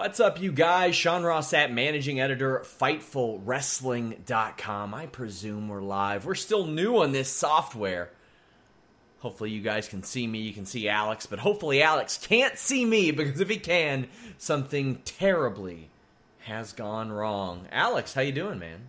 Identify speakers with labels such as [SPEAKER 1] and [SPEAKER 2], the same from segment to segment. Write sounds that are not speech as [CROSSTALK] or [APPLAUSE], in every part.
[SPEAKER 1] What's up, you guys? Sean Ross Sapp, managing editor, FightfulWrestling.com. I presume we're live. We're still new on this software. Hopefully, you guys can see me. You can see Alex, but hopefully, Alex can't see me because if he can, something terribly has gone wrong. Alex, how you doing, man?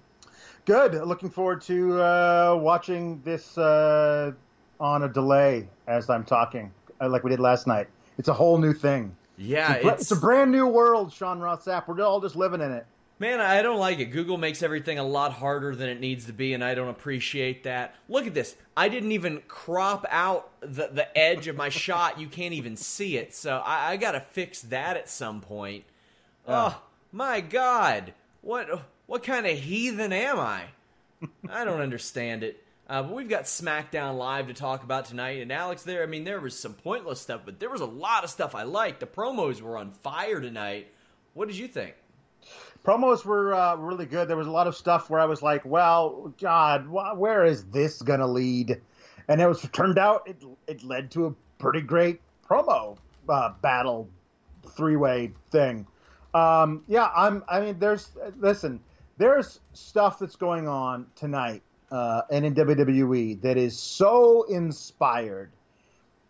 [SPEAKER 2] Good. Looking forward to uh, watching this uh, on a delay as I'm talking, uh, like we did last night. It's a whole new thing.
[SPEAKER 1] Yeah,
[SPEAKER 2] it's a, it's, it's a brand new world, Sean Ross Sapp. We're all just living in it.
[SPEAKER 1] Man, I don't like it. Google makes everything a lot harder than it needs to be, and I don't appreciate that. Look at this. I didn't even crop out the, the edge of my [LAUGHS] shot. You can't even see it. So I, I got to fix that at some point. Oh, my God. What, what kind of heathen am I? I don't [LAUGHS] understand it. Uh, but we've got SmackDown Live to talk about tonight. And Alex, there, I mean, there was some pointless stuff, but there was a lot of stuff I liked. The promos were on fire tonight. What did you think?
[SPEAKER 2] Promos were uh, really good. There was a lot of stuff where I was like, well, God, wh- where is this going to lead? And it was turned out it, it led to a pretty great promo uh, battle three way thing. Um, yeah, I'm. I mean, there's listen. There's stuff that's going on tonight uh, and in WWE that is so inspired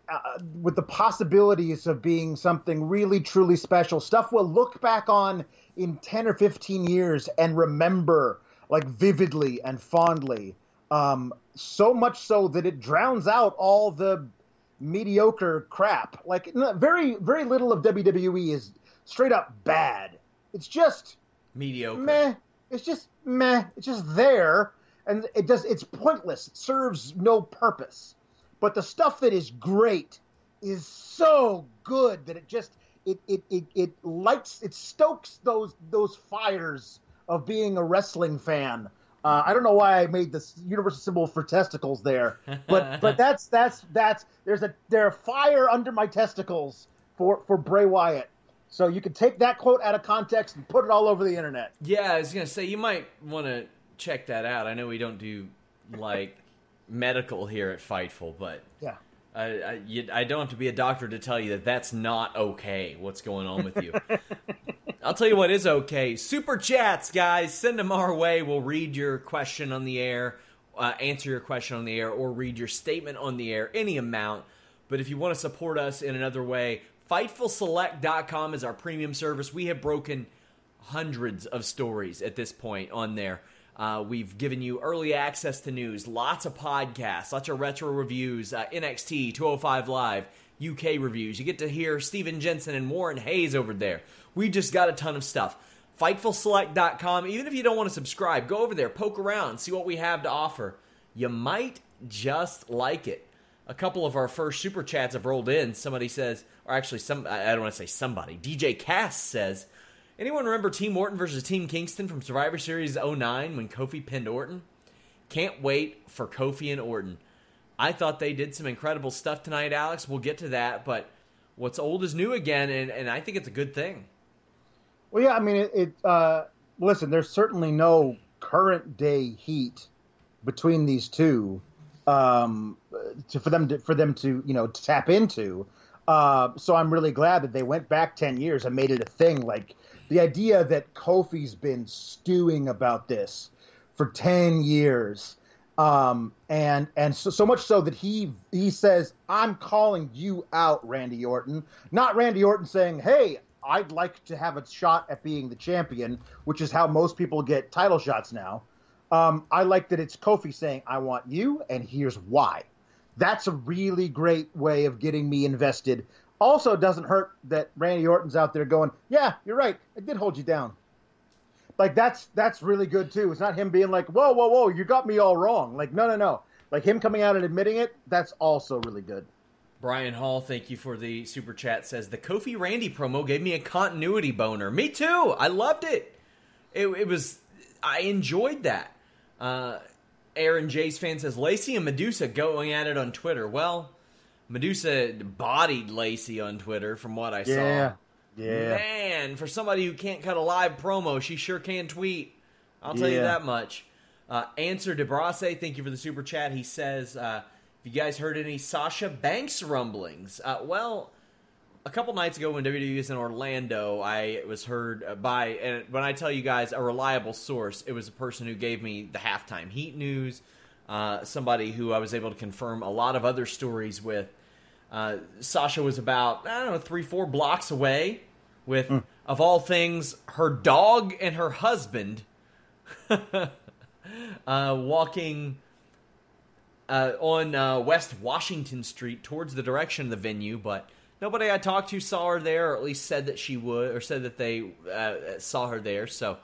[SPEAKER 2] uh, with the possibilities of being something really truly special. Stuff we'll look back on in 10 or 15 years and remember like vividly and fondly. Um, so much so that it drowns out all the mediocre crap. Like very, very little of WWE is straight up bad. It's just
[SPEAKER 1] mediocre.
[SPEAKER 2] Meh. It's just meh. It's just there and it does it's pointless it serves no purpose but the stuff that is great is so good that it just it it it, it lights it stokes those those fires of being a wrestling fan uh, I don't know why I made this universal symbol for testicles there, but [LAUGHS] but that's that's that's there's a there are fire under my testicles for for Bray Wyatt. So you can take that quote out of context and put it all over the internet.
[SPEAKER 1] Yeah, I was gonna say you might want to check that out. I know we don't do like medical here at Fightful, but
[SPEAKER 2] yeah,
[SPEAKER 1] I, I, you, I, don't have to be a doctor to tell you that that's not okay. What's going on with you? [LAUGHS] I'll tell you what is okay. Super chats, guys, send them our way. We'll read your question on the air, uh, answer your question on the air, or read your statement on the air. Any amount. But if you want to support us in another way, FightfulSelect.com is our premium service. We have broken hundreds of stories at this point on there. Uh, we've given you early access to news, lots of podcasts, lots of retro reviews, uh, NXT 205 Live, UK reviews. You get to hear Steven Jensen and Warren Hayes over there. We just got a ton of stuff. FightfulSelect.com. Even if you don't want to subscribe, go over there, poke around, see what we have to offer. You might just like it. A couple of our first super chats have rolled in. Somebody says, or actually, some I don't want to say somebody. DJ Cass says, Anyone remember Team Orton versus Team Kingston from Survivor Series 09 when Kofi pinned Orton? Can't wait for Kofi and Orton. I thought they did some incredible stuff tonight, Alex. We'll get to that, but what's old is new again, and, and I think it's a good thing.
[SPEAKER 2] Well, yeah, I mean, it. it uh, listen, there's certainly no current day heat between these two um, to, for them to, for them to you know to tap into. Uh, so I'm really glad that they went back ten years and made it a thing. Like the idea that Kofi's been stewing about this for ten years, um, and and so, so much so that he he says, "I'm calling you out, Randy Orton," not Randy Orton saying, "Hey." I'd like to have a shot at being the champion, which is how most people get title shots now. Um, I like that it's Kofi saying, I want you, and here's why. That's a really great way of getting me invested. Also, doesn't hurt that Randy Orton's out there going, Yeah, you're right. It did hold you down. Like that's that's really good too. It's not him being like, Whoa, whoa, whoa, you got me all wrong. Like, no, no, no. Like him coming out and admitting it, that's also really good.
[SPEAKER 1] Brian Hall, thank you for the super chat. Says the Kofi Randy promo gave me a continuity boner. Me too. I loved it. It, it was. I enjoyed that. Uh, Aaron J's fan says Lacey and Madusa going at it on Twitter. Well, Madusa bodied Lacey on Twitter from what I
[SPEAKER 2] Yeah.
[SPEAKER 1] saw.
[SPEAKER 2] Yeah.
[SPEAKER 1] Man, for somebody who can't cut a live promo, she sure can tweet. I'll tell you that much. Uh, Answer DeBrasse, thank you for the super chat. He says, uh, "Have you guys heard any Sasha Banks rumblings?" Uh, well, a couple nights ago when WWE was in Orlando, I was heard by, and when I tell you guys a reliable source, it was a person who gave me the halftime heat news, uh, somebody who I was able to confirm a lot of other stories with. Uh, Sasha was about, I don't know, three, four blocks away with, of all things, her dog and her husband [LAUGHS] uh, walking uh, on uh, West Washington Street towards the direction of the venue, but nobody I talked to saw her there, or at least said that she would, or said that they uh, saw her there. So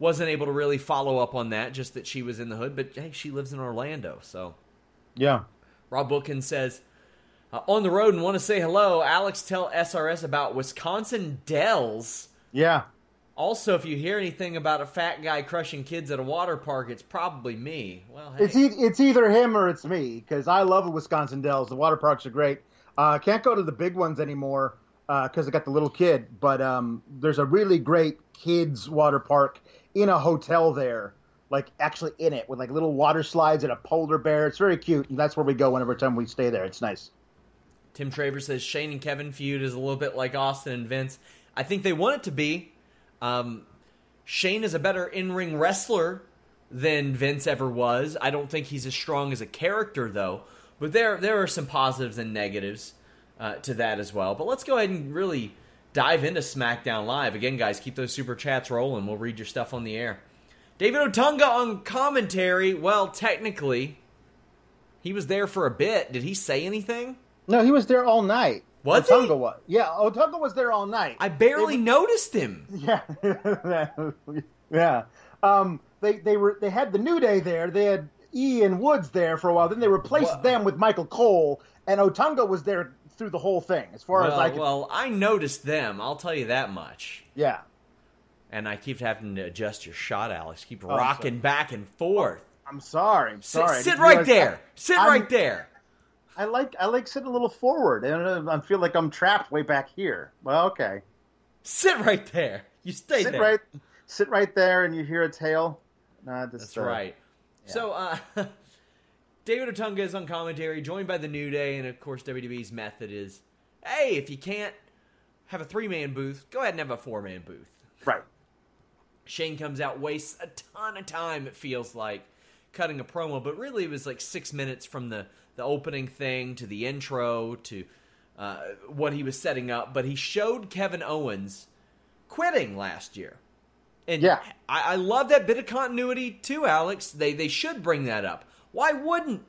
[SPEAKER 1] wasn't able to really follow up on that. Just that she was in the hood, but hey, she lives in Orlando, so.
[SPEAKER 2] Yeah.
[SPEAKER 1] Rob Bookins says, uh, on the road and want to say hello. Alex, tell SRS about Wisconsin Dells.
[SPEAKER 2] Yeah.
[SPEAKER 1] Also, if you hear anything about a fat guy crushing kids at a water park, it's probably me. Well, hey.
[SPEAKER 2] It's e- it's either him or it's me because I love Wisconsin Dells. The water parks are great. Uh, can't go to the big ones anymore because I got the little kid. But um, there's a really great kids water park in a hotel there, like actually in it with like little water slides and a polar bear. It's very cute, and that's where we go whenever time we stay there. It's nice.
[SPEAKER 1] Tim Traver says Shane and Kevin feud is a little bit like Austin and Vince. I think they want it to be. Um, Shane is a better in ring wrestler than Vince ever was. I don't think he's as strong as a character, though. But there, there are some positives and negatives uh, to that as well. But let's go ahead and really dive into SmackDown Live. Again, guys, keep those super chats rolling. We'll read your stuff on the air. David Otunga on commentary. Well, technically, he was there for a bit. Did he say anything?
[SPEAKER 2] No, he was there all night.
[SPEAKER 1] Was he?
[SPEAKER 2] Otunga was. Yeah, Otunga was there all night.
[SPEAKER 1] I barely
[SPEAKER 2] was-
[SPEAKER 1] noticed him. [LAUGHS]
[SPEAKER 2] Yeah, [LAUGHS] yeah. Um, they they were they had the New Day there. They had Ian Woods there for a while. Then they replaced
[SPEAKER 1] Wha-
[SPEAKER 2] them with Michael Cole, and Otunga was there through the whole thing. As far as I could,
[SPEAKER 1] well, I noticed them. I'll tell you that much.
[SPEAKER 2] yeah.
[SPEAKER 1] And I keep having to adjust your shot, Alex. Keep
[SPEAKER 2] Oh,
[SPEAKER 1] rocking back and forth.
[SPEAKER 2] I'm sorry. I'm
[SPEAKER 1] Sit-
[SPEAKER 2] sorry. I
[SPEAKER 1] sit right there. Sit
[SPEAKER 2] I'm-
[SPEAKER 1] right there.
[SPEAKER 2] I like I like sitting a little forward. and I feel like I'm trapped way back here. Well, okay.
[SPEAKER 1] Sit right there. You stay
[SPEAKER 2] Sit
[SPEAKER 1] there.
[SPEAKER 2] right, sit right there, and you hear a tail. Nah, just,
[SPEAKER 1] That's
[SPEAKER 2] uh,
[SPEAKER 1] right. So, uh, [LAUGHS] David Otunga is on commentary, joined by the New Day, and of course, WWE's method is, hey, if you can't have a three-man booth, go ahead and have a four-man booth.
[SPEAKER 2] Right.
[SPEAKER 1] Shane comes out, wastes a ton of time, it feels like, cutting a promo, but really it was like six minutes from the, the opening thing to the intro to uh, what he was setting up. But he showed Kevin Owens quitting last year. And
[SPEAKER 2] Yeah.
[SPEAKER 1] I, I love that bit of continuity too, Alex. They they should bring that up. Why wouldn't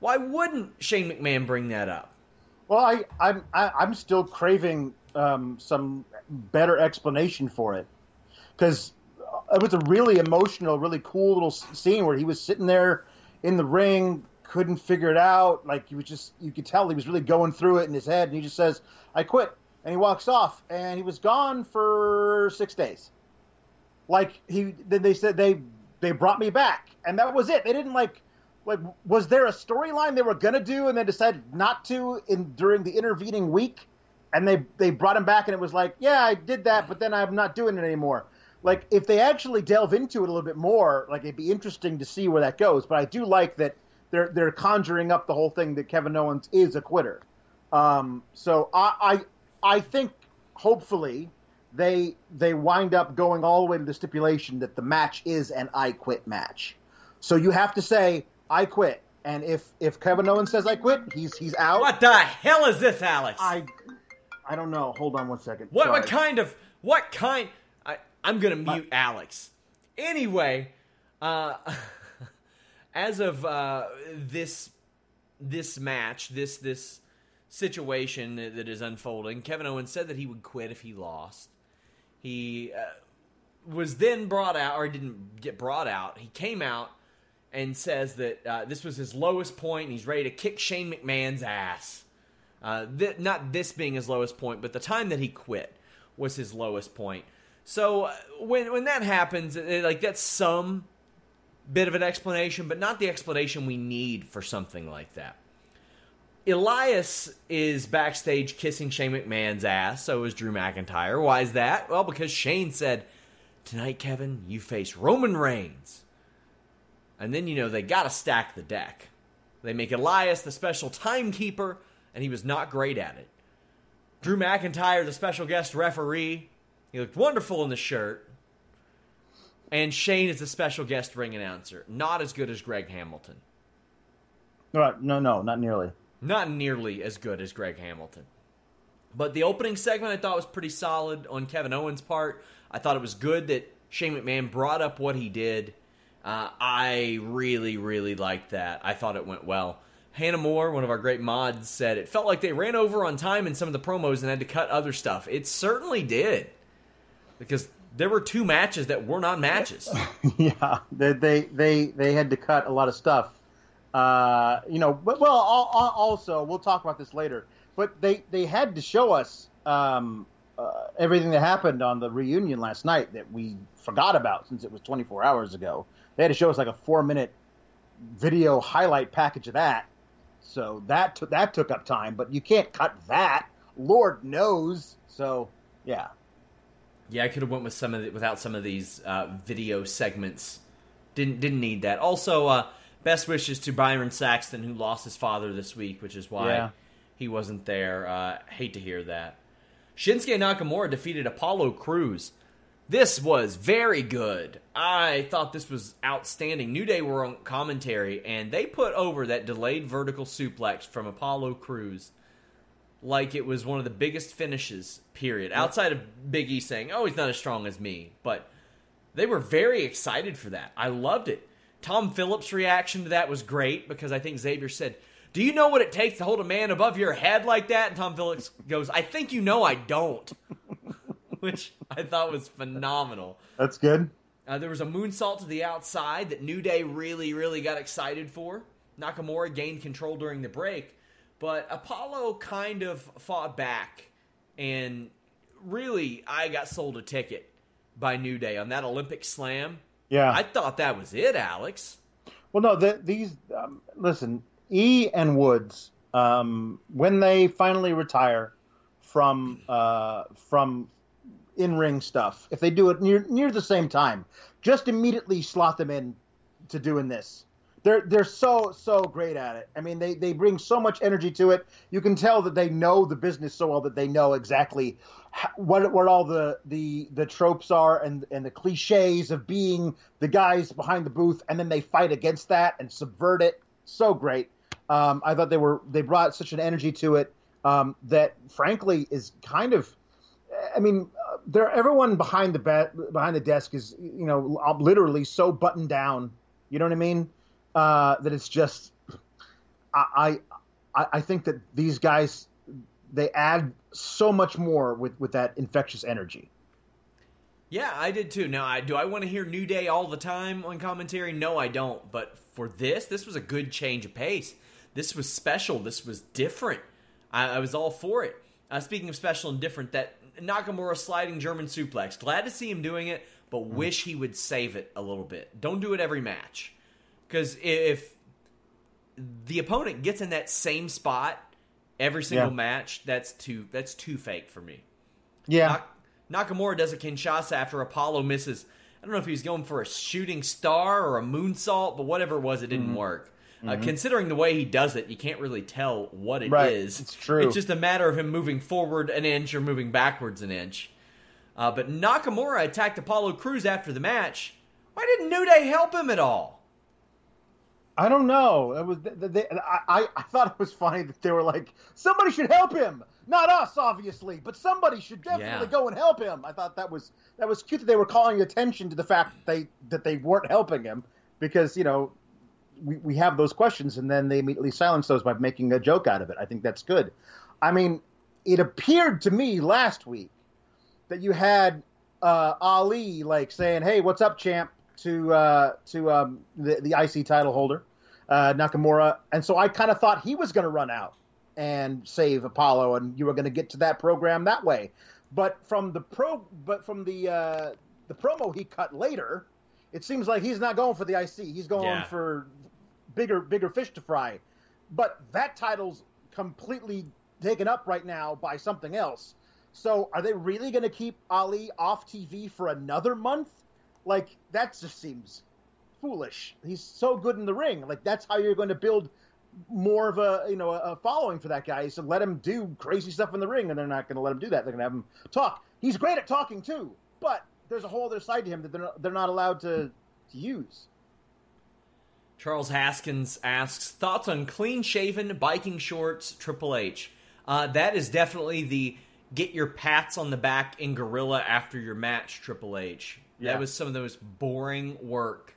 [SPEAKER 1] why wouldn't Shane McMahon bring that up?
[SPEAKER 2] Well, I, I'm I, I'm still craving um, some better explanation for it because it was a really emotional, really cool little scene where he was sitting there in the ring, couldn't figure it out. Like he was just, you could tell he was really going through it in his head, and he just says, "I quit," and he walks off, and he was gone for six days. Like he, then they said they they brought me back, and that was it. They didn't like like was there a storyline they were gonna do and they decided not to in during the intervening week, and they they brought him back and it was like, yeah, I did that, but then I'm not doing it anymore. Like if they actually delve into it a little bit more, like it'd be interesting to see where that goes. But I do like that they're they're conjuring up the whole thing that Kevin Owens is a quitter. Um, so I, I I think hopefully they they wind up going all the way to the stipulation that the match is an I quit match. So you have to say I quit, and if if Kevin Owens says I quit, he's he's out.
[SPEAKER 1] What the hell is this, Alex?
[SPEAKER 2] I I don't know. Hold on one second.
[SPEAKER 1] What
[SPEAKER 2] Sorry.
[SPEAKER 1] what kind of what kind? I I'm gonna mute Alex. Anyway, uh, [LAUGHS] as of uh, this this match, this this situation that is unfolding, Kevin Owens said that he would quit if he lost. He uh, was then brought out, or didn't get brought out. He came out and says that uh, this was his lowest point. And he's ready to kick Shane McMahon's ass. Uh, th- not this being his lowest point, but the time that he quit was his lowest point. So uh, when when that happens, it, like that's some bit of an explanation, but not the explanation we need for something like that. Elias is backstage kissing Shane McMahon's ass. So is Drew McIntyre. Why is that? Well, because Shane said, "Tonight, Kevin, you face Roman Reigns." And then you know they got to stack the deck. They make Elias the special timekeeper, and he was not great at it. Drew McIntyre, the special guest referee, he looked wonderful in the shirt. And Shane is the special guest ring announcer, not as good as Greg Hamilton.
[SPEAKER 2] No, no, no, not nearly.
[SPEAKER 1] Not nearly as good as Greg Hamilton. But the opening segment I thought was pretty solid on Kevin Owens' part. I thought it was good that Shane McMahon brought up what he did. Uh, I really, really liked that. I thought it went well. Hannah Moore, one of our great mods, said it felt like they ran over on time in some of the promos and had to cut other stuff. It certainly did. Because there were two matches that were not matches. [LAUGHS]
[SPEAKER 2] yeah, they, they they they had to cut a lot of stuff. Uh, you know, but well, also we'll talk about this later. But they they had to show us um, uh, everything that happened on the reunion last night that we forgot about since it was 24 hours ago. They had to show us like a four minute video highlight package of that. So that took that took up time, but you can't cut that. Lord knows. So yeah,
[SPEAKER 1] yeah, I could have went with some of the, without some of these uh, video segments. Didn't didn't need that. Also, uh, best wishes to Byron Saxton who lost his father this week, which is why
[SPEAKER 2] Yeah.
[SPEAKER 1] he wasn't there. Uh, hate to hear that. Shinsuke Nakamura defeated Apollo Crews. This was very good. I thought this was outstanding. New Day were on commentary, and they put over that delayed vertical suplex from Apollo Crews like it was one of the biggest finishes, period. Outside of Big E saying, oh, he's not as strong as me. But they were very excited for that. I loved it. Tom Phillips' reaction to that was great because I think Xavier said, Do you know what it takes to hold a man above your head like that? And Tom Phillips goes, I think you know I don't. [LAUGHS] Which I thought was phenomenal.
[SPEAKER 2] that's good.
[SPEAKER 1] Uh, there was a moonsault to the outside that New Day really, really got excited for. Nakamura gained control during the break, but Apollo kind of fought back, and really, I got sold a ticket by New Day on that Olympic slam.
[SPEAKER 2] Yeah.
[SPEAKER 1] I thought that was it, Alex.
[SPEAKER 2] Well, no, the, these um, listen, E and Woods, um, when they finally retire from uh, from in ring stuff, if they do it near near the same time, just immediately slot them in to doing this. They're they're so so great at it. I mean, they they bring so much energy to it. You can tell that they know the business so well that they know exactly what what all the the the tropes are and and the cliches of being the guys behind the booth, and then they fight against that and subvert it. So great. Um, I thought they were they brought such an energy to it um, that frankly is kind of. I mean, uh, there everyone behind the be- behind the desk is you know literally so buttoned down. You know what I mean? Uh, that it's just I, I I think that these guys they add so much more with with that infectious energy.
[SPEAKER 1] Yeah, I did too. Now, I, do I want to hear New Day all the time on commentary? No, I don't. But for this, this was a good change of pace. This was special. This was different. I, I was all for it. Uh, speaking of special and different, that Nakamura sliding German suplex. Glad to see him doing it, but wish he would save it a little bit. Don't do it every match. Because if the opponent gets in that same spot every single
[SPEAKER 2] Yeah.
[SPEAKER 1] match, that's too that's too fake for me.
[SPEAKER 2] Yeah.
[SPEAKER 1] Nak- Nakamura does a Kinshasa after Apollo misses. I don't know if he was going for a shooting star or a moonsault, but whatever it was, it
[SPEAKER 2] Mm-hmm.
[SPEAKER 1] didn't work. Uh, considering the way he does it, you can't really tell what it is.
[SPEAKER 2] Right, it's true.
[SPEAKER 1] It's just a matter of him moving forward an inch or moving backwards an inch. Uh, but Nakamura attacked Apollo Crews after the match. Why didn't New Day help him at all?
[SPEAKER 2] I don't know. It was they, they, I, I I thought it was funny that they were like somebody should help him, not us obviously, but somebody should definitely
[SPEAKER 1] Yeah.
[SPEAKER 2] go and help him. I thought that was that was cute that they were calling attention to the fact that they that they weren't helping him because you know we we have those questions and then they immediately silence those by making a joke out of it. I think that's good. I mean, it appeared to me last week that you had uh, Ali like saying, "Hey, what's up, champ?" To uh, to um, the the IC title holder uh, Nakamura, and so I kind of thought he was going to run out and save Apollo, and you were going to get to that program that way. But from the pro, but from the uh, the promo he cut later, it seems like he's not going for the IC. He's going
[SPEAKER 1] Yeah.
[SPEAKER 2] for bigger bigger fish to fry. But that title's completely taken up right now by something else. So are they really going to keep Ali off TV for another month? Like that just seems foolish. He's so good in the ring. Like that's how you're going to build more of a you know a following for that guy. So let him do crazy stuff in the ring, and they're not going to let him do that. They're going to have him talk. He's great at talking too, but there's a whole other side to him that they're not, they're not allowed to, to use.
[SPEAKER 1] Charles Haskins asks thoughts on clean shaven biking shorts Triple H. Uh, that is definitely the get your pats on the back in gorilla after your match Triple H.
[SPEAKER 2] Yeah.
[SPEAKER 1] That was some of the most boring work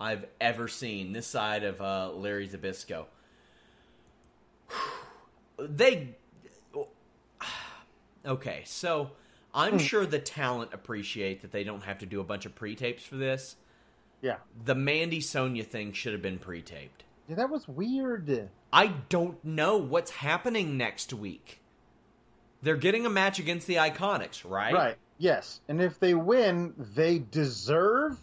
[SPEAKER 1] I've ever seen this side of uh, Larry Zbyszko. [SIGHS] they [SIGHS] okay, so I'm sure the talent appreciate that they don't have to do a bunch of pre-tapes for this.
[SPEAKER 2] Yeah,
[SPEAKER 1] The Mandy Sonya thing should have been pre-taped.
[SPEAKER 2] yeah, that was weird.
[SPEAKER 1] I don't know what's happening next week. They're getting a match against the Iconics, right?
[SPEAKER 2] Right. Yes. And if they win, they deserve.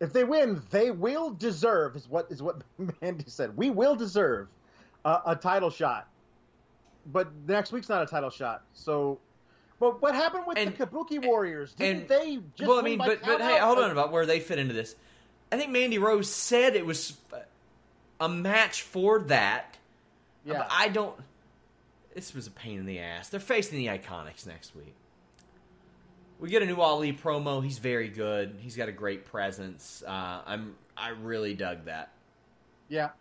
[SPEAKER 2] If they win, they will deserve. Is what is what [LAUGHS] Mandy said. We will deserve a, a title shot. But next week's not a title shot. So, but what happened with
[SPEAKER 1] And-
[SPEAKER 2] the Kabuki Warriors? Didn't
[SPEAKER 1] and-
[SPEAKER 2] they just
[SPEAKER 1] well, I mean, but but hey, hold on about where they fit into this. I think Mandy Rose said it was a match for that.
[SPEAKER 2] Yeah.
[SPEAKER 1] But I don't. This was a pain in the ass. They're facing the Iconics next week. We get a new Ali promo. He's very good. He's got a great presence. Uh, I'm. I really dug that.
[SPEAKER 2] Yeah, it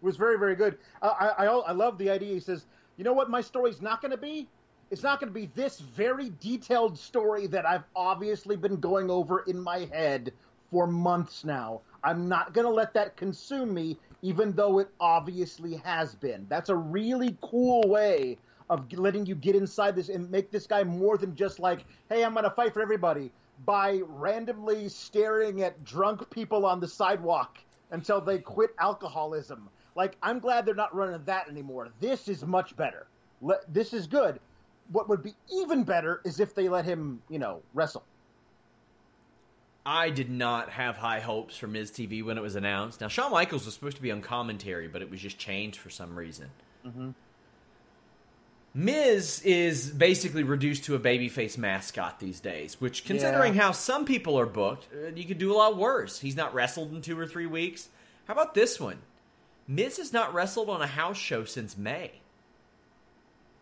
[SPEAKER 2] was very very good. I I, I, I love the idea. He says, "You know what? My story's not going to be. It's not going to be this very detailed story that I've obviously been going over in my head for months now. I'm not going to let that consume me, even though it obviously has been. That's a really cool way." Of letting you get inside this and make this guy more than just like, hey, I'm going to fight for everybody by randomly staring at drunk people on the sidewalk until they quit alcoholism. Like, I'm glad they're not running that anymore. This is much better. Le- this is good. What would be even better is if they let him, you know, wrestle.
[SPEAKER 1] I did not have high hopes for Miz TV when it was announced. Now, Shawn Michaels was supposed to be on commentary, but it was just changed for some reason. Mm-hmm. Miz is basically reduced to a babyface mascot these days, which, considering
[SPEAKER 2] Yeah.
[SPEAKER 1] how some people are booked, uh, you could do a lot worse. He's not wrestled in two or three weeks. How about this one? Miz has not wrestled on a house show since May.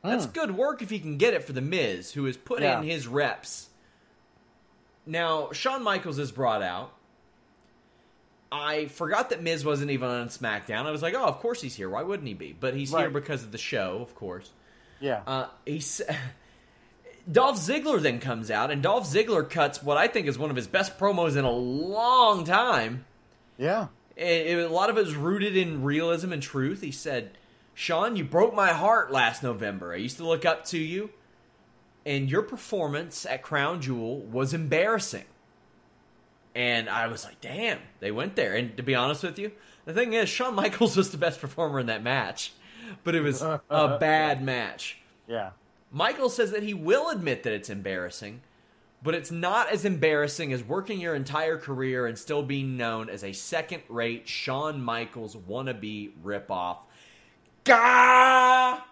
[SPEAKER 1] That's good work if you can get it for the Miz, who has put
[SPEAKER 2] Hmm. Yeah.
[SPEAKER 1] in his reps. Now, Shawn Michaels is brought out. I forgot that Miz wasn't even on SmackDown. I was like, oh, of course he's here. Why wouldn't he be? But he's here because of the show, of course.
[SPEAKER 2] Yeah.
[SPEAKER 1] Uh, he's [LAUGHS] Dolph Ziggler then comes out, and Dolph Ziggler cuts what I think is one of his best promos in a long time.
[SPEAKER 2] yeah.
[SPEAKER 1] It, it- a lot of it was rooted in realism and truth. He said, "Shawn, you broke my heart last November. I used to look up to you, and your performance at Crown Jewel was embarrassing." And I was like, "Damn, they went there." And to be honest with you, the thing is, Shawn Michaels [LAUGHS] was the best performer in that match, but it was [LAUGHS] a bad match.
[SPEAKER 2] Yeah.
[SPEAKER 1] Michael says that he will admit that it's embarrassing, but it's not as embarrassing as working your entire career and still being known as a second rate Shawn Michaels wannabe ripoff. Gah!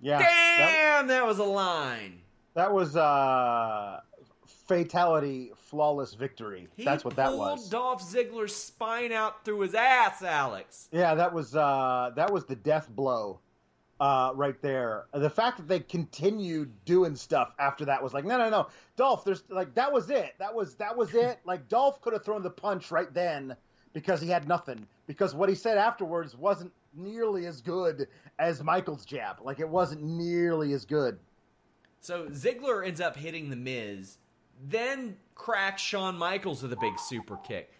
[SPEAKER 2] Yeah. That,
[SPEAKER 1] Damn, that was a line.
[SPEAKER 2] that was uh fatality flawless victory.
[SPEAKER 1] He
[SPEAKER 2] That's what that
[SPEAKER 1] pulled
[SPEAKER 2] was.
[SPEAKER 1] Dolph Ziggler's spine out through his ass, Alex.
[SPEAKER 2] Yeah, that was uh that was the death blow uh right there. The fact that they continued doing stuff after that was like, no no no. Dolph, there's like that was it. That was that was [LAUGHS] it. Like Dolph could have thrown the punch right then because he had nothing. Because what he said afterwards wasn't nearly as good as Michael's jab. Like it wasn't nearly as good.
[SPEAKER 1] So Ziggler ends up hitting the Miz, then cracks Shawn Michaels with a big super kick.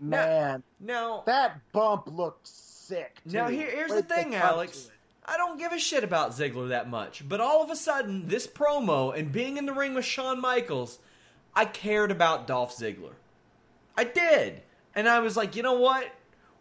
[SPEAKER 2] Man,
[SPEAKER 1] Now,
[SPEAKER 2] that bump looked sick.
[SPEAKER 1] now here, here's the thing, Alex. I don't give a shit about Ziggler that much, but all of a sudden, this promo and being in the ring with Shawn Michaels, I cared about Dolph Ziggler. I did, and I was like, you know what?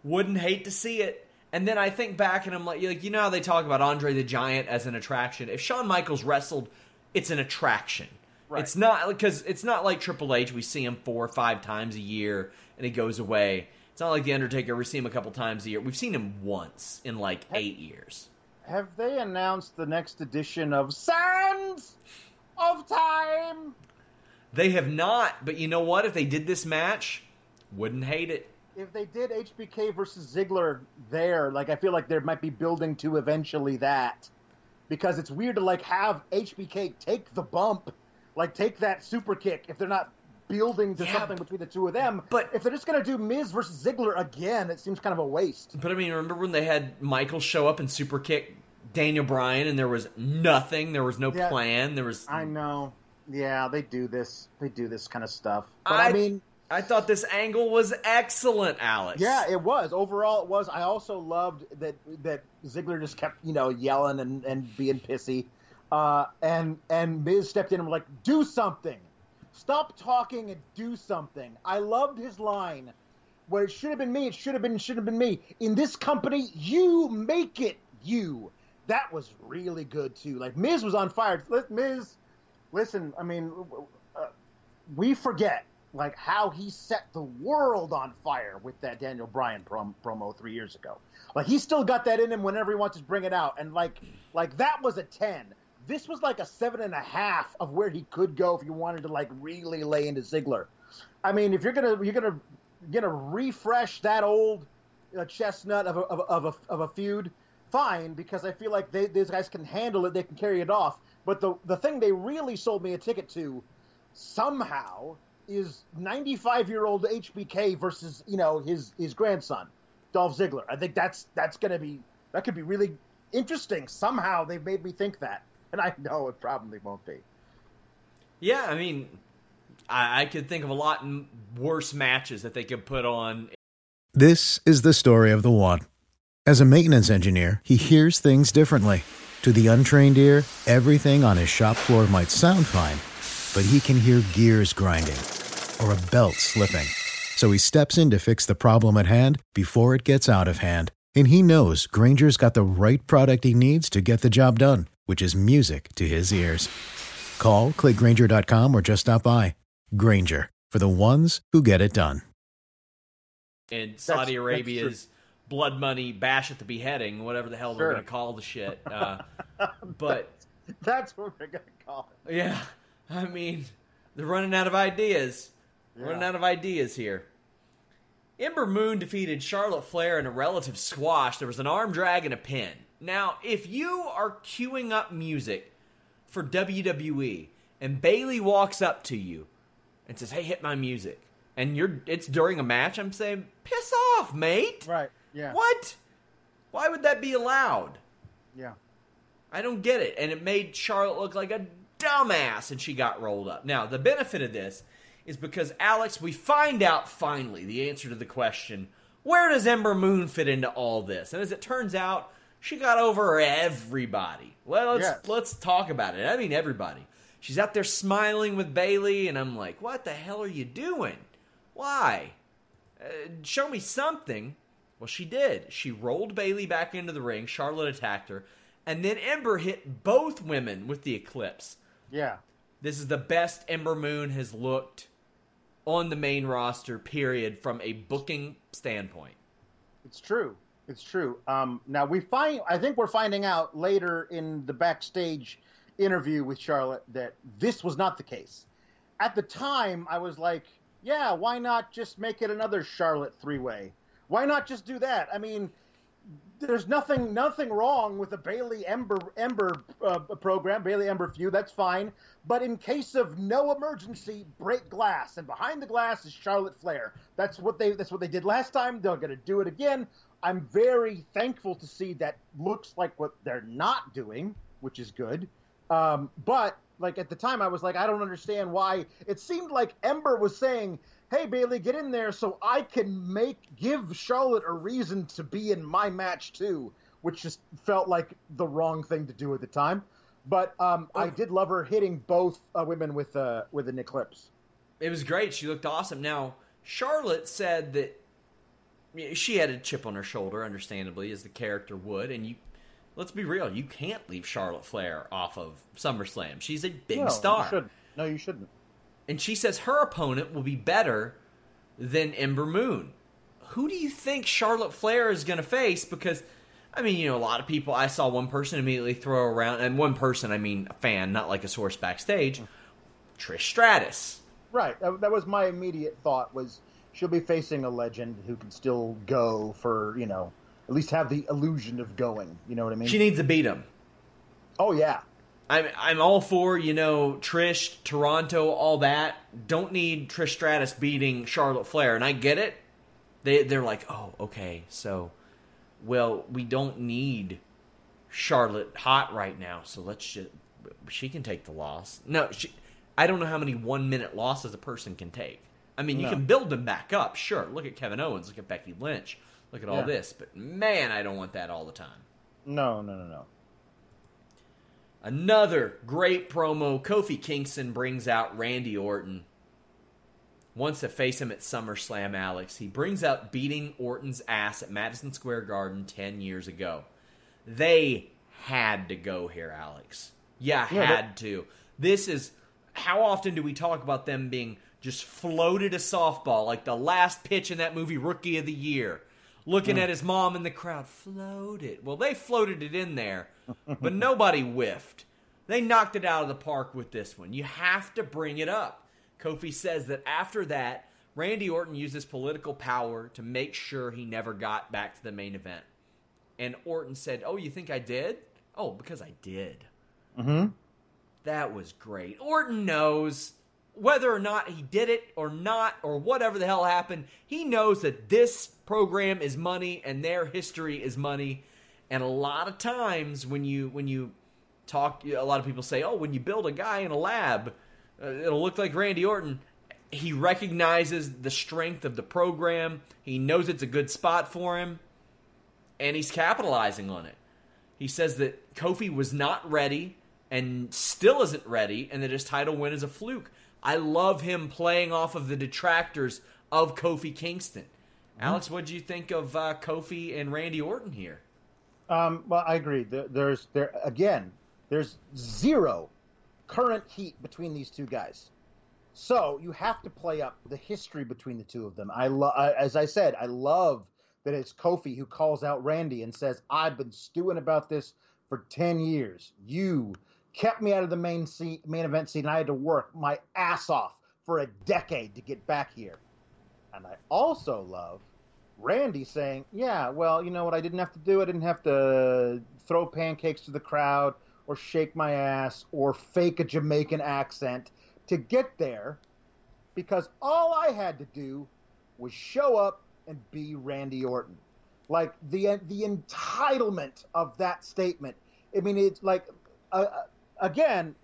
[SPEAKER 1] Wouldn't hate to see it. And then I think back and I'm like, like, you know how they talk about Andre the Giant as an attraction? If Shawn Michaels wrestled, it's an attraction.
[SPEAKER 2] Right.
[SPEAKER 1] It's not because it's not like Triple H. We see him four or five times a year and he goes away. It's not like the Undertaker. We see him a couple times a year. We've seen him once in like eight years.
[SPEAKER 2] Have they announced the next edition of Sands of Time?
[SPEAKER 1] They have not, but you know what? If they did this match, wouldn't hate it.
[SPEAKER 2] If they did HBK versus Ziggler there, like I feel like there might be building to eventually that, because it's weird to like have HBK take the bump, like take that super kick if they're not building to
[SPEAKER 1] Yeah,
[SPEAKER 2] something between the two of them.
[SPEAKER 1] but-
[SPEAKER 2] if they're just gonna do Miz versus Ziggler again, it seems kind of a waste.
[SPEAKER 1] But I mean, remember when they had Michael show up and super kick Daniel Bryan, and there was nothing. There was no
[SPEAKER 2] Yeah.
[SPEAKER 1] plan. There was.
[SPEAKER 2] I know. Yeah, they do this. They do this kind of stuff. But
[SPEAKER 1] I-
[SPEAKER 2] I mean,
[SPEAKER 1] I thought this angle was excellent, Alex.
[SPEAKER 2] Yeah, it was. Overall, it was. I also loved that that Ziggler just kept, you know, yelling and, and being pissy. Uh, and and Miz stepped in and was like, "Do something, stop talking and do something." I loved his line, where it should have been me. It should have been. Should have been me. In this company, you make it you. That was really good too. Like Miz was on fire. Miz, listen. I mean, uh, we forget like how he set the world on fire with that Daniel Bryan prom- promo three years ago. Like he's still got that in him whenever he wants to bring it out, and like like that was a ten. This was like a seven and a half of where he could go if you wanted to like really lay into Ziggler. I mean, if you're gonna you're gonna you're gonna refresh that old uh, chestnut of a, of, a, of a of a feud, fine, because I feel like they, these guys can handle it, they can carry it off. But the the thing they really sold me a ticket to somehow is 95 year old HBK versus you know his his grandson Dolph Ziggler. I think that's that's gonna be that could be really interesting. Somehow they've made me think that, [LAUGHS] and I know it probably won't be.
[SPEAKER 1] Yeah, I mean, I, I could think of a lot m- worse matches that they could put on.
[SPEAKER 3] This is the story of the one. As a maintenance engineer, he hears things differently. To the untrained ear, everything on his shop floor might sound fine, but he can hear gears grinding or a belt slipping. So he steps in to fix the problem at hand before it gets out of hand. And he knows Grainger's got the right product he needs to get the job done, which is music to his ears. Call, click grainger.com, or just stop by. Grainger, for the ones who get it done.
[SPEAKER 1] in Saudi
[SPEAKER 2] that's
[SPEAKER 1] Arabia's blood money bash at the beheading, whatever the hell
[SPEAKER 2] Sure.
[SPEAKER 1] they're going to call the shit. [LAUGHS] Uh, but
[SPEAKER 2] That's what we're gonna call it.
[SPEAKER 1] yeah, I mean, they're running out of ideas.
[SPEAKER 2] Yeah.
[SPEAKER 1] Running out of ideas here. Ember Moon defeated Charlotte Flair in a relative squash. There was an arm drag and a pin. Now, if you are queuing up music for WWE and Bayley walks up to you and says, "Hey, hit my music," and you're it's during a match, I'm saying, piss off, mate.
[SPEAKER 2] Right. Yeah.
[SPEAKER 1] What? Why would that be allowed?
[SPEAKER 2] Yeah.
[SPEAKER 1] I don't get it. And it made Charlotte look like a dumbass and she got rolled up. Now, the benefit of this is because, Alex, we find out finally the answer to the question where does Ember Moon fit into all this? And as it turns out, she got over everybody. Well, let's, let's talk about it. I mean, everybody. She's out there smiling with Bayley, and I'm like, what the hell are you doing? Why? Uh, show me something. Well, she did. She rolled Bayley back into the ring. Charlotte attacked her. And then Ember hit both women with the Eclipse.
[SPEAKER 2] Yeah.
[SPEAKER 1] This is the best Ember Moon has looked on the main roster, period, from a booking standpoint.
[SPEAKER 2] It's true. It's true. Um, now we find, I think we're finding out later in the backstage interview with Charlotte that this was not the case. At the time, I was like, yeah, why not just make it another Charlotte three way? Why not just do that? I mean, there's nothing nothing wrong with a Bayley Ember Ember uh, program, Bayley Ember feud. That's fine. But in case of no emergency, break glass, and behind the glass is Charlotte Flair. That's what they that's what they did last time. They're going to do it again. I'm very thankful to see that looks like what they're not doing, which is good. Um, but like at the time, I was like, I don't understand why. It seemed like Ember was saying, "Hey Bayley, get in there so I can make give Charlotte a reason to be in my match too," which just felt like the wrong thing to do at the time. But um, I did love her hitting both uh, women with uh, with an eclipse.
[SPEAKER 1] It was great. She looked awesome. Now Charlotte said that she had a chip on her shoulder, understandably, as the character would, and you. Let's be real. You can't leave Charlotte Flair off of SummerSlam. She's a big
[SPEAKER 2] no,
[SPEAKER 1] star.
[SPEAKER 2] You. No, you shouldn't.
[SPEAKER 1] And she says her opponent will be better than Ember Moon. Who do you think Charlotte Flair is going to face? Because, I mean, you know, a lot of people. I saw one person immediately throw around, and one person, I mean, a fan, not like a source backstage. Trish Stratus.
[SPEAKER 2] Right. That, that was my immediate thought. Was she'll be facing a legend who can still go for you know at least have the illusion of going. You know what I mean?
[SPEAKER 1] She needs to beat him.
[SPEAKER 2] Oh yeah.
[SPEAKER 1] I'm I'm all for you know Trish, Toronto, all that. Don't need Trish Stratus beating Charlotte Flair, and I get it. They they're like, oh okay, so well we don't need Charlotte hot right now, so let's just she can take the loss. No, she, I don't know how many one minute losses a person can take. I mean, you
[SPEAKER 2] No.
[SPEAKER 1] can build them back up, sure. Look at Kevin Owens, look at Becky Lynch, look at all
[SPEAKER 2] Yeah.
[SPEAKER 1] this, but man, I don't want that all the time.
[SPEAKER 2] No, no, no, no.
[SPEAKER 1] Another great promo. Kofi Kingston brings out Randy Orton. Wants to face him at SummerSlam, Alex. He brings out beating Orton's ass at Madison Square Garden 10 years ago. They had to go here, Alex. Yeah,
[SPEAKER 2] Yeah,
[SPEAKER 1] had to. This is. How often do we talk about them being just floated a softball, like the last pitch in that movie, Rookie of the Year? Looking at his mom in the crowd, floated. Well, they floated it in there, but [LAUGHS] nobody whiffed. They knocked it out of the park with this one. You have to bring it up. Kofi says that after that, Randy Orton used his political power to make sure he never got back to the main event. And Orton said, Oh, you think I did? Oh, because I did.
[SPEAKER 2] Mm-hmm.
[SPEAKER 1] That was great. Orton knows whether or not he did it or not, or whatever the hell happened, he knows that this program is money and their history is money. And a lot of times when you when you talk, a lot of people say, "Oh, when you build a guy in a lab, uh, it'll look like Randy Orton." He recognizes the strength of the program. He knows it's a good spot for him, and he's capitalizing on it. He says that Kofi was not ready and still isn't ready, and that his title win is a fluke. I love him playing off of the detractors of Kofi Kingston. Alex, what do you think of uh, Kofi and Randy Orton here?
[SPEAKER 2] Um, well, I agree. There, there's there again. There's zero current heat between these two guys, so you have to play up the history between the two of them. I love, as I said, I love that it's Kofi who calls out Randy and says, "I've been stewing about this for ten years. You kept me out of the main seat, main event scene, and I had to work my ass off for a decade to get back here." And I also love Randy saying, "Yeah, well, you know what? I didn't have to do. I didn't have to throw pancakes to the crowd, or shake my ass, or fake a Jamaican accent to get there, because all I had to do was show up and be Randy Orton. Like the the entitlement of that statement. I mean, it's like uh, again,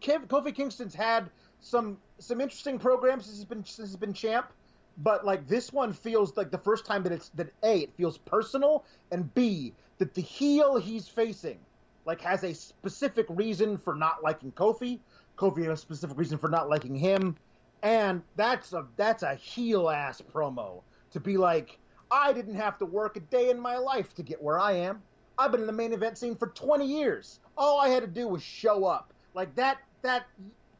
[SPEAKER 2] Kofi Kingston's had some some interesting programs since he's been since he's been champ, but like this one feels like the first time that it's that a it feels personal and b that the heel he's facing like has a specific reason for not liking Kofi. Kofi has a specific reason for not liking him, and that's a that's a heel ass promo to be like I didn't have to work a day in my life to get where I am. I've been in the main event scene for 20 years. All I had to do was show up. Like that that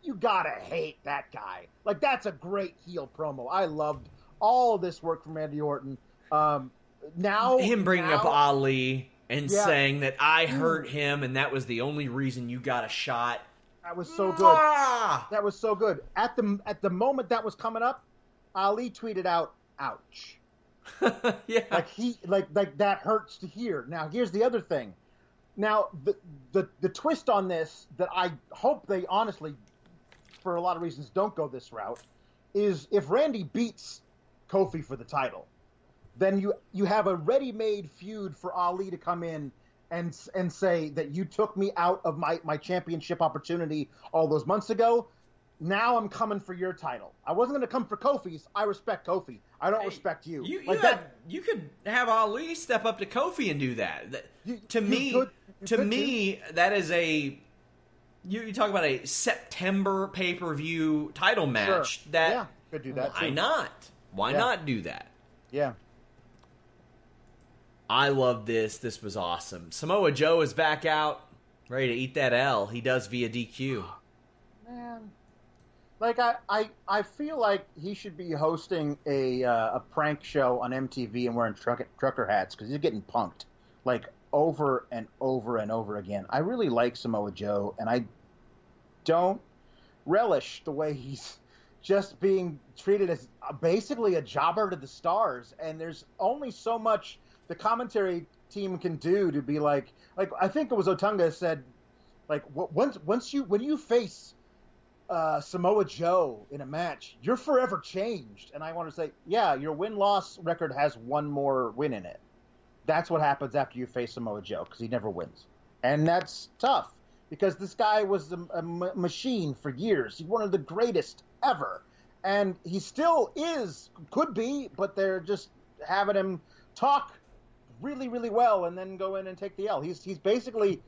[SPEAKER 2] you gotta hate that guy. Like that's a great heel promo. I loved all of this work from Randy Orton. Um, now
[SPEAKER 1] him bringing
[SPEAKER 2] now,
[SPEAKER 1] up Ali and
[SPEAKER 2] Yeah.
[SPEAKER 1] saying that I hurt him and that was the only reason you got a shot.
[SPEAKER 2] that was so good.
[SPEAKER 1] Ah!
[SPEAKER 2] That was so good. At the at the moment that was coming up, Ali tweeted out, "Ouch." [LAUGHS]
[SPEAKER 1] yeah.
[SPEAKER 2] like he like like that hurts to hear. Now here's the other thing. Now the the the twist on this that I hope they honestly, for a lot of reasons, don't go this route, is if Randy beats Kofi for the title, then you you have a ready-made feud for Ali to come in and and say that you took me out of my my championship opportunity all those months ago. Now I'm coming for your title. I wasn't going to come for Kofi's. I respect Kofi. I don't respect you.
[SPEAKER 1] You, you,
[SPEAKER 2] like
[SPEAKER 1] had-
[SPEAKER 2] that.
[SPEAKER 1] you could have Ali step up to Kofi and do that. That-
[SPEAKER 2] You-
[SPEAKER 1] to me,
[SPEAKER 2] could-
[SPEAKER 1] to me, that is a you, you talk about a September pay per view title match.
[SPEAKER 2] Sure.
[SPEAKER 1] That
[SPEAKER 2] Yeah, could do that,
[SPEAKER 1] Why
[SPEAKER 2] too.
[SPEAKER 1] not? Why
[SPEAKER 2] Yeah.
[SPEAKER 1] not do that?
[SPEAKER 2] Yeah.
[SPEAKER 1] I love this. This was awesome. Samoa Joe is back out, ready to eat that L. He does via DQ. [SIGHS] [SIGHS]
[SPEAKER 2] Like I, I, I feel like he should be hosting a uh, a prank show on MTV and wearing truck, trucker hats because he's getting punked like over and over and over again. I really like Samoa Joe, and I don't relish the way he's just being treated as basically a jobber to the stars. And there's only so much the commentary team can do to be like, like I think it was Otunga said, like once once you when you face uh, Samoa Joe in a match, you're forever changed. And I want to say, yeah, your win loss record has one more win in it. That's what happens after you face Samoa Joe because he never wins, and that's tough because this guy was a, a m- machine for years. He's one of the greatest ever, and he still is, could be, but they're just having him talk really, really well and then go in and take the L. He's he's basically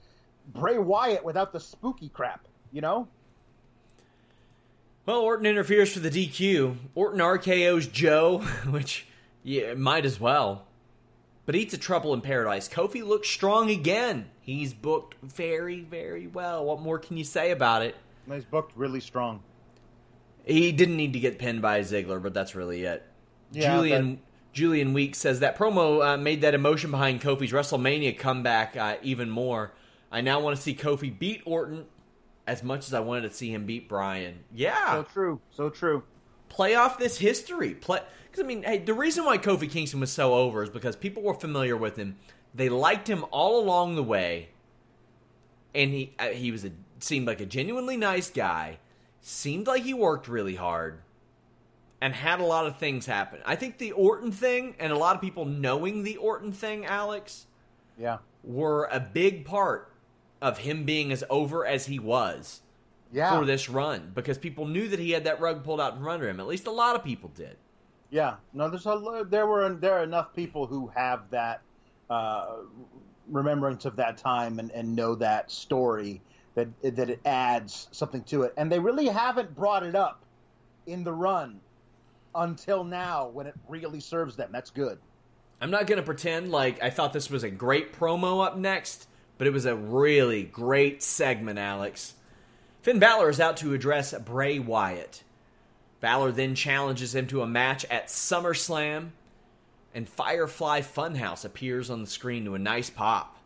[SPEAKER 2] Bray Wyatt without the spooky crap, you know.
[SPEAKER 1] Well, Orton interferes for the DQ. Orton RKO's Joe, [LAUGHS] which yeah, might as well. But eats a trouble in paradise. Kofi looks strong again. He's booked very, very well. What more can you say about it?
[SPEAKER 2] He's booked really strong.
[SPEAKER 1] He didn't need to get pinned by Ziggler, but that's really it.
[SPEAKER 2] Yeah,
[SPEAKER 1] Julian Julian Weeks says that promo uh, made that emotion behind Kofi's WrestleMania comeback uh, even more. I now want to see Kofi beat Orton as much as I wanted to see him beat Bryan. Yeah,
[SPEAKER 2] So true. So true.
[SPEAKER 1] play off this history. Play because I mean, hey, the reason why Kofi Kingston was so over is because people were familiar with him. They liked him all along the way, and he uh, he was a seemed like a genuinely nice guy. Seemed like he worked really hard, and had a lot of things happen. I think the Orton thing and a lot of people knowing the Orton thing, Alex,
[SPEAKER 2] Yeah.
[SPEAKER 1] were a big part of him being as over as he was
[SPEAKER 2] Yeah.
[SPEAKER 1] for this run because people knew that he had that rug pulled out in front of him. At least a lot of people did.
[SPEAKER 2] Yeah. No, there's a there were there are enough people who have that uh, remembrance of that time and, and know that story that that it adds something to it, and they really haven't brought it up in the run until now when it really serves them. That's good.
[SPEAKER 1] I'm not going to pretend like I thought this was a great promo up next, but it was a really great segment, Alex. Finn Balor is out to address Bray Wyatt. Balor then challenges him to a match at SummerSlam, and Firefly Funhouse appears on the screen to a nice pop.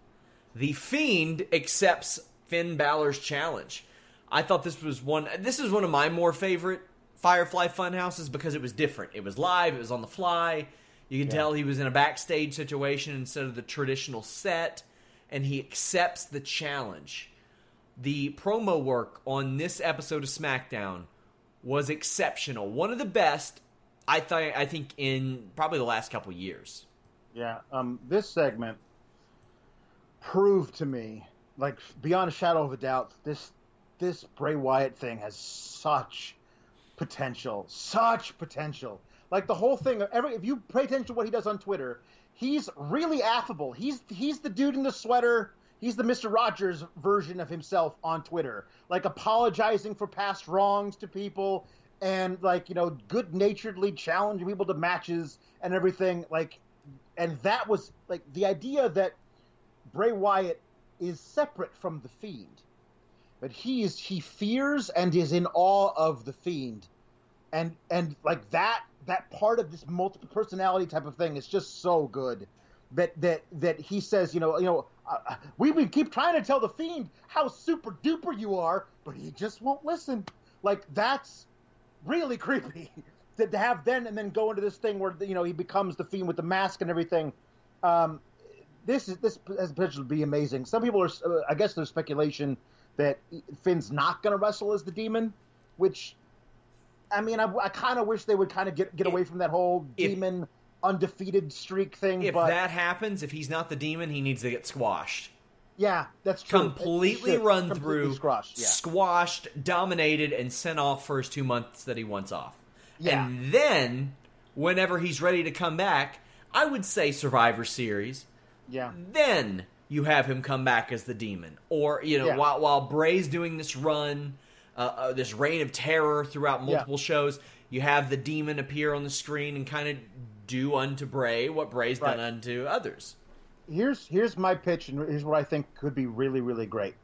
[SPEAKER 1] The Fiend accepts Finn Balor's challenge. I thought this was one. This is one of my more favorite Firefly Funhouses because it was different. It was live. It was on the fly. You can tell he was in a backstage situation instead of the traditional set, and he accepts the challenge. The promo work on this episode of SmackDown was exceptional. One of the best, I I think, in probably the last couple years.
[SPEAKER 2] Yeah, um, this segment proved to me, like beyond a shadow of a doubt, this this Bray Wyatt thing has such potential, such potential. Like the whole thing, every if you pay attention to what he does on Twitter, he's really affable. He's he's the dude in the sweater. He's the Mister Rogers version of himself on Twitter, like apologizing for past wrongs to people, and like you know, good naturedly challenging people to matches and everything. Like and that was like the idea that Bray Wyatt is separate from the Fiend but he is he fears and is in awe of the fiend, and and like that that part of this multiple personality type of thing is just so good that that that he says, you know, you know, uh, we we keep trying to tell the fiend how super duper you are, but he just won't listen. Like that's really [LAUGHS] creepy to, to have then and then go into this thing where you know he becomes the fiend with the mask and everything. Um, this is this has potential to be amazing. Some people are, uh, I guess, there's speculation that Finn's not going to wrestle as the demon, which, I mean, I, I kind of wish they would kind of get get away from that whole
[SPEAKER 1] if,
[SPEAKER 2] demon undefeated streak thing.
[SPEAKER 1] If
[SPEAKER 2] but,
[SPEAKER 1] that happens, if he's not the demon, he needs to get squashed.
[SPEAKER 2] Yeah, that's true.
[SPEAKER 1] Completely run
[SPEAKER 2] completely
[SPEAKER 1] through,
[SPEAKER 2] squashed, yeah.
[SPEAKER 1] squashed, dominated, and sent off for his two months that he wants off.
[SPEAKER 2] Yeah.
[SPEAKER 1] And then, whenever he's ready to come back, I would say Survivor Series.
[SPEAKER 2] Yeah.
[SPEAKER 1] Then you have him come back as the demon, or you know,
[SPEAKER 2] Yeah.
[SPEAKER 1] while while Bray's doing this run, uh, uh, this reign of terror throughout multiple shows, you have the demon appear on the screen and kind of do unto Bray what Bray's done unto others.
[SPEAKER 2] here's here's my pitch, and here's what I think could be really really great.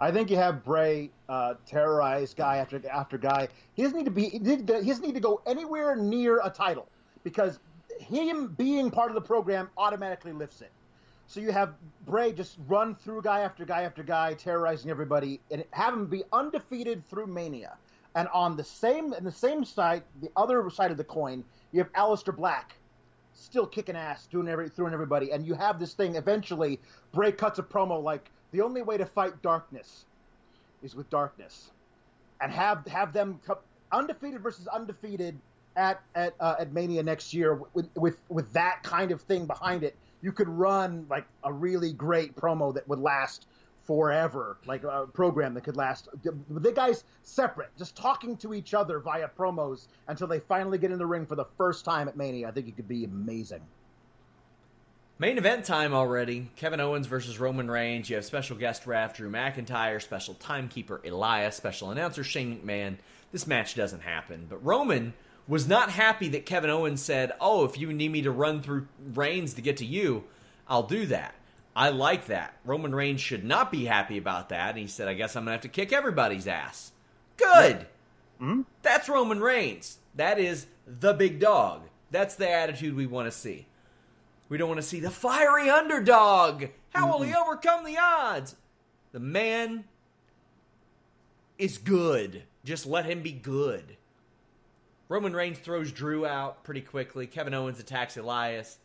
[SPEAKER 2] I think you have Bray uh, terrorize guy after after guy. He doesn't need to be. He doesn't need to go anywhere near a title because him being part of the program automatically lifts it. So you have Bray just run through guy after guy after guy, terrorizing everybody, and have him be undefeated through Mania. And on the same in the same side, the other side of the coin, you have Aleister Black still kicking ass, doing every throwing everybody, and you have this thing. Eventually, Bray cuts a promo like the only way to fight darkness is with darkness, and have have them undefeated versus undefeated at at uh, at Mania next year with with with that kind of thing behind it. You could run like a really great promo that would last forever, like a program that could last. The guys separate, just talking to each other via promos until they finally get in the ring for the first time at Mania. I think it could be amazing.
[SPEAKER 1] Main event time already. Kevin Owens versus Roman Reigns. You have special guest ref Drew McIntyre, special timekeeper Elias, special announcer Shane McMahon. This match doesn't happen, but Roman was not happy that Kevin Owens said, "Oh, if you need me to run through Reigns to get to you, I'll do that." I like that. Roman Reigns should not be happy about that. And he said, "I guess I'm gonna have to kick everybody's ass." Good. Mm-hmm. That's Roman Reigns. That is the big dog. That's the attitude we want to see. We don't want to see the fiery underdog. How will he mm-hmm. overcome the odds? The man is good. Just let him be good. Roman Reigns throws Drew out pretty quickly. Kevin Owens attacks Elias.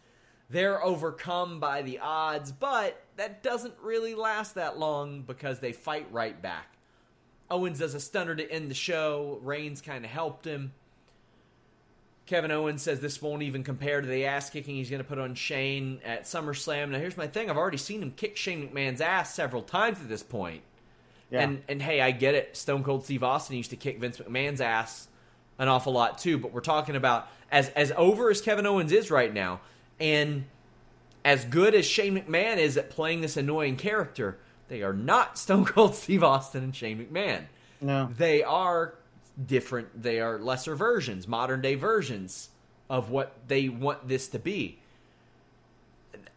[SPEAKER 1] They're overcome by the odds, but that doesn't really last that long because they fight right back. Owens does a stunner to end the show. Reigns kind of helped him. Kevin Owens says this won't even compare to the ass kicking he's going to put on Shane at SummerSlam. Now, here's my thing I've already seen him kick Shane McMahon's ass several times at this point.
[SPEAKER 2] Yeah.
[SPEAKER 1] And, and hey, I get it. Stone Cold Steve Austin used to kick Vince McMahon's ass an awful lot too, but we're talking about as as over as Kevin Owens is right now, and as good as Shane McMahon is at playing this annoying character, they are not [LAUGHS] Stone Cold Steve Austin and Shane McMahon.
[SPEAKER 2] No.
[SPEAKER 1] They are different. They are lesser versions, modern day versions of what they want this to be.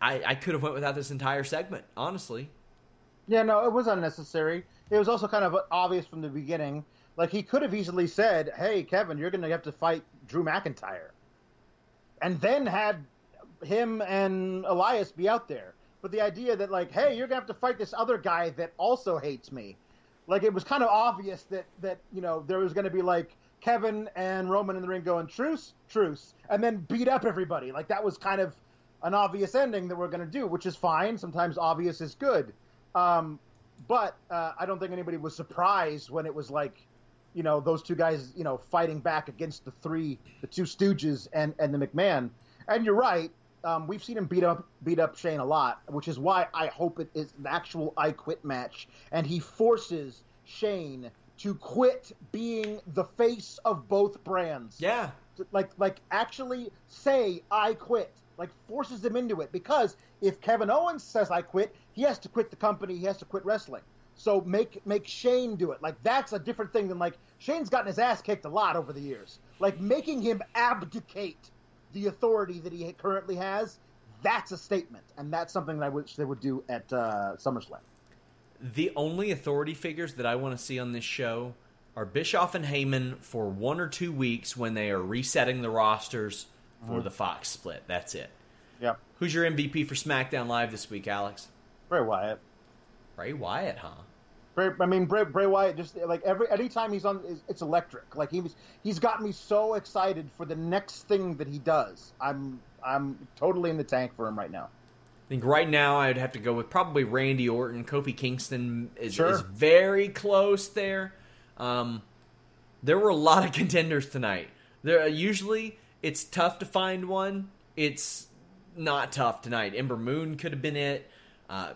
[SPEAKER 1] I, I could have went without this entire segment, honestly.
[SPEAKER 2] Yeah, no, it was unnecessary. It was also kind of obvious from the beginning. Like he could have easily said, "Hey, Kevin, you're going to have to fight Drew McIntyre," and then had him and Elias be out there. But the idea that like, "Hey, you're going to have to fight this other guy that also hates me," like it was kind of obvious that that you know there was going to be like Kevin and Roman in the ring going truce, truce, and then beat up everybody. Like that was kind of an obvious ending that we're going to do, which is fine. Sometimes obvious is good. Um, but uh, I don't think anybody was surprised when it was like, you know, those two guys, you know, fighting back against the three, the two Stooges and and the McMahon. And you're right. Um, we've seen him beat up beat up Shane a lot, which is why I hope it is an actual I Quit match, and he forces Shane to quit being the face of both brands
[SPEAKER 1] Yeah.
[SPEAKER 2] like like actually say I quit. Like forces him into it because if Kevin Owens says I quit, he has to quit the company. He has to quit wrestling. So make make Shane do it. Like that's a different thing than like Shane's gotten his ass kicked a lot over the years. Like making him abdicate the authority that he currently has. That's a statement, and that's something that I wish they would do at uh, SummerSlam.
[SPEAKER 1] The only authority figures that I want to see on this show are Bischoff and Heyman for one or two weeks when they are resetting the rosters for the Fox split. That's it.
[SPEAKER 2] Yep.
[SPEAKER 1] Who's your MVP for SmackDown Live this week, Alex?
[SPEAKER 2] Bray Wyatt.
[SPEAKER 1] Bray Wyatt, huh?
[SPEAKER 2] Bray, I mean, Bray, Bray Wyatt just like every anytime he's on, it's- it's electric. Like he was, he's got me so excited for the next thing that he does. I'm, I'm totally in the tank for him right now.
[SPEAKER 1] I think right now I'd have to go with probably Randy Orton. Kofi Kingston is,
[SPEAKER 2] Sure.
[SPEAKER 1] is very close there. Um, there were a lot of contenders tonight. There usually it's tough to find one. It's not tough tonight. Ember Moon could have been it. Uh,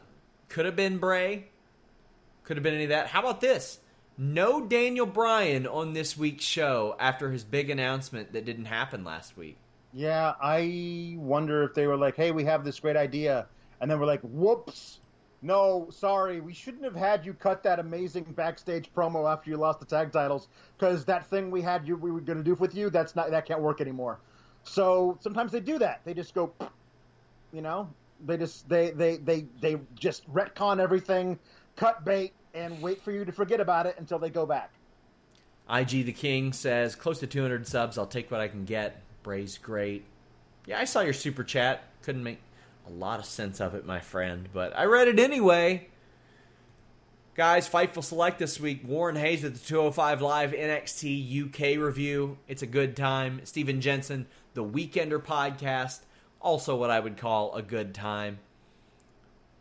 [SPEAKER 1] could have been Bray. Could have been any of that. How about this? No Daniel Bryan on this week's show after his big announcement that didn't happen last week.
[SPEAKER 2] Yeah, I wonder if they were like, "Hey, we have this great idea," and then we're like, "Whoops." No, sorry, we shouldn't have had you cut that amazing backstage promo after you lost the tag titles because that thing we had you we were going to do with you that's not that can't work anymore. So sometimes they do that. They just go, you know, they just they they they they just retcon everything, cut bait, and wait for you to forget about it until they go back.
[SPEAKER 1] IG the King says close to 200 subs. I'll take what I can get. Bray's great. Yeah, I saw your super chat. Couldn't make a lot of sense of it, my friend, but I read it anyway. Guys, Fightful Select this week. Warren Hayes at the 205 Live NXT UK review. It's a good time. Steven Jensen, the Weekender podcast. Also, what I would call a good time.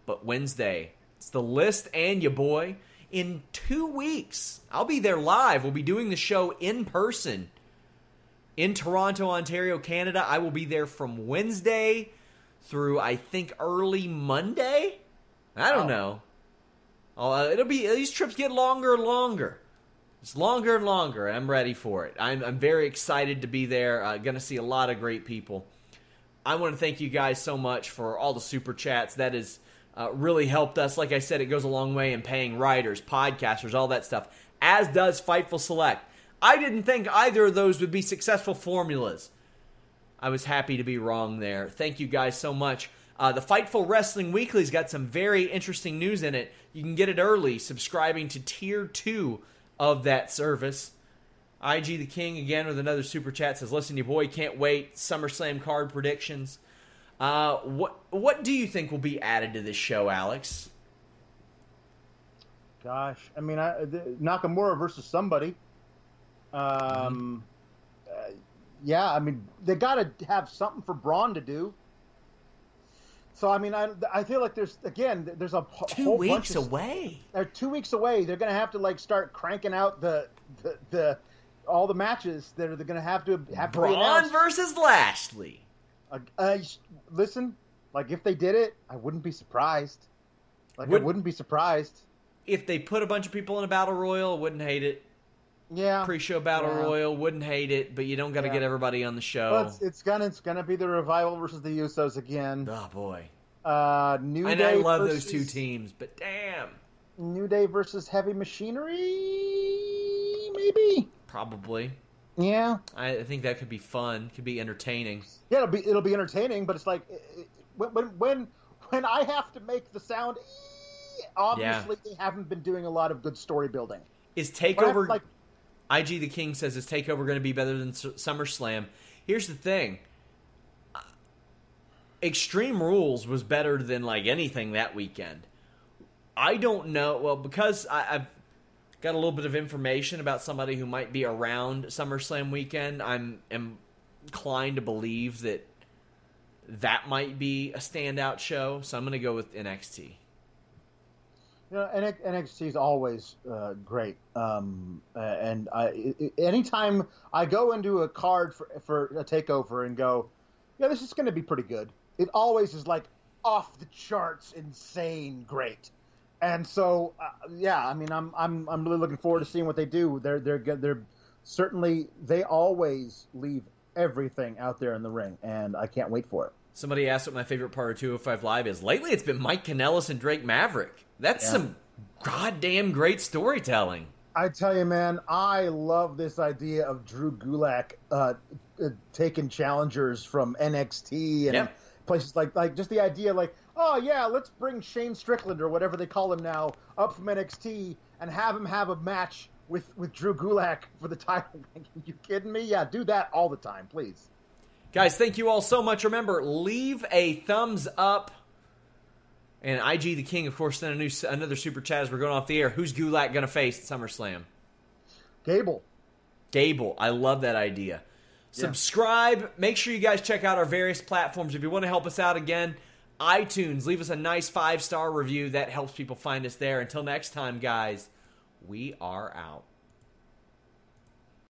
[SPEAKER 1] But Wednesday, it's the list and you boy. In two weeks, I'll be there live. We'll be doing the show in person in Toronto, Ontario, Canada. I will be there from Wednesday through I think early Monday. I don't know. Uh, it'll be these trips get longer and longer. It's longer and longer. I'm ready for it. I'm, I'm very excited to be there. Uh, Going to see a lot of great people. I want to thank you guys so much for all the super chats. That has uh, really helped us. Like I said, it goes a long way in paying writers, podcasters, all that stuff, as does Fightful Select. I didn't think either of those would be successful formulas. I was happy to be wrong there. Thank you guys so much. Uh, the Fightful Wrestling Weekly's got some very interesting news in it. You can get it early subscribing to Tier 2 of that service. IG the King again with another super chat says, "Listen, your boy can't wait. SummerSlam card predictions. Uh, what what do you think will be added to this show, Alex?
[SPEAKER 2] Gosh, I mean, I, the, Nakamura versus somebody. Um, uh, yeah, I mean, they got to have something for Braun to do. So I mean, I, I feel like there's again there's a
[SPEAKER 1] Two
[SPEAKER 2] whole
[SPEAKER 1] weeks
[SPEAKER 2] bunch of,
[SPEAKER 1] away.
[SPEAKER 2] They're two weeks away. They're gonna have to like start cranking out the the, the all the matches that are they're gonna have to have to be
[SPEAKER 1] Braun
[SPEAKER 2] announced.
[SPEAKER 1] versus Lashley.
[SPEAKER 2] Uh, uh, listen, like if they did it, I wouldn't be surprised. Like
[SPEAKER 1] Would-
[SPEAKER 2] I wouldn't be surprised.
[SPEAKER 1] If they put a bunch of people in a battle royal, wouldn't hate it.
[SPEAKER 2] Yeah,
[SPEAKER 1] Pre-show battle
[SPEAKER 2] Yeah.
[SPEAKER 1] royal, wouldn't hate it. But you don't got to
[SPEAKER 2] Yeah.
[SPEAKER 1] get everybody on the show.
[SPEAKER 2] Well, it's, it's gonna it's gonna be the revival versus the Usos again.
[SPEAKER 1] oh boy,
[SPEAKER 2] Uh, New
[SPEAKER 1] and
[SPEAKER 2] Day
[SPEAKER 1] I love
[SPEAKER 2] versus,
[SPEAKER 1] those two teams. But damn,
[SPEAKER 2] New Day versus Heavy Machinery, maybe.
[SPEAKER 1] probably.
[SPEAKER 2] Yeah,
[SPEAKER 1] I think that could be fun. Could be entertaining.
[SPEAKER 2] yeah, it'll be it'll be entertaining, but it's like when when when, I have to make the sound. Obviously, they haven't been doing a lot of good story building.
[SPEAKER 1] Is Takeover?
[SPEAKER 2] like
[SPEAKER 1] IG the King says is Takeover going to be better than S- SummerSlam? Here's the thing. Uh, Extreme Rules was better than like anything that weekend. I don't know. Well, because I, I've got a little bit of information about somebody who might be around SummerSlam weekend, I'm inclined to believe that that might be a standout show. So I'm going to go with NXT.
[SPEAKER 2] You know, NX- NXT is always uh, great, um, and i- anytime I go into a card for for a takeover and go, yeah, this is going to be pretty good. It always is like off the charts, insane, great. And so, uh, yeah, I mean, I'm I'm I'm really looking forward to seeing what they do. They're they're good- they're certainly they always leave everything out there in the ring, and I can't wait for it.
[SPEAKER 1] Somebody asked what my favorite part of 205 Live is. Lately, it's been Mike Kanellis and Drake Maverick. That's
[SPEAKER 2] Yeah.
[SPEAKER 1] some goddamn great storytelling.
[SPEAKER 2] I tell you, man, I love this idea of Drew Gulak uh, uh, taking challengers from NXT and places like like just the idea like oh yeah, let's bring Shane Strickland or whatever they call him now up from NXT and have him have a match with with Drew Gulak for the title. [LAUGHS] you kidding me? Yeah, do that all the time, please.
[SPEAKER 1] Guys, thank you all so much. Remember, leave a thumbs up. And IG the King, of course, then a new another super chat as we're going off the air. Who's Gulak going to face at SummerSlam?
[SPEAKER 2] Gable.
[SPEAKER 1] Gable. I love that idea. Yeah. Subscribe. Make sure you guys check out our various platforms. If you want to help us out again, iTunes, leave us a nice five star review. That helps people find us there. Until next time, guys, we are out.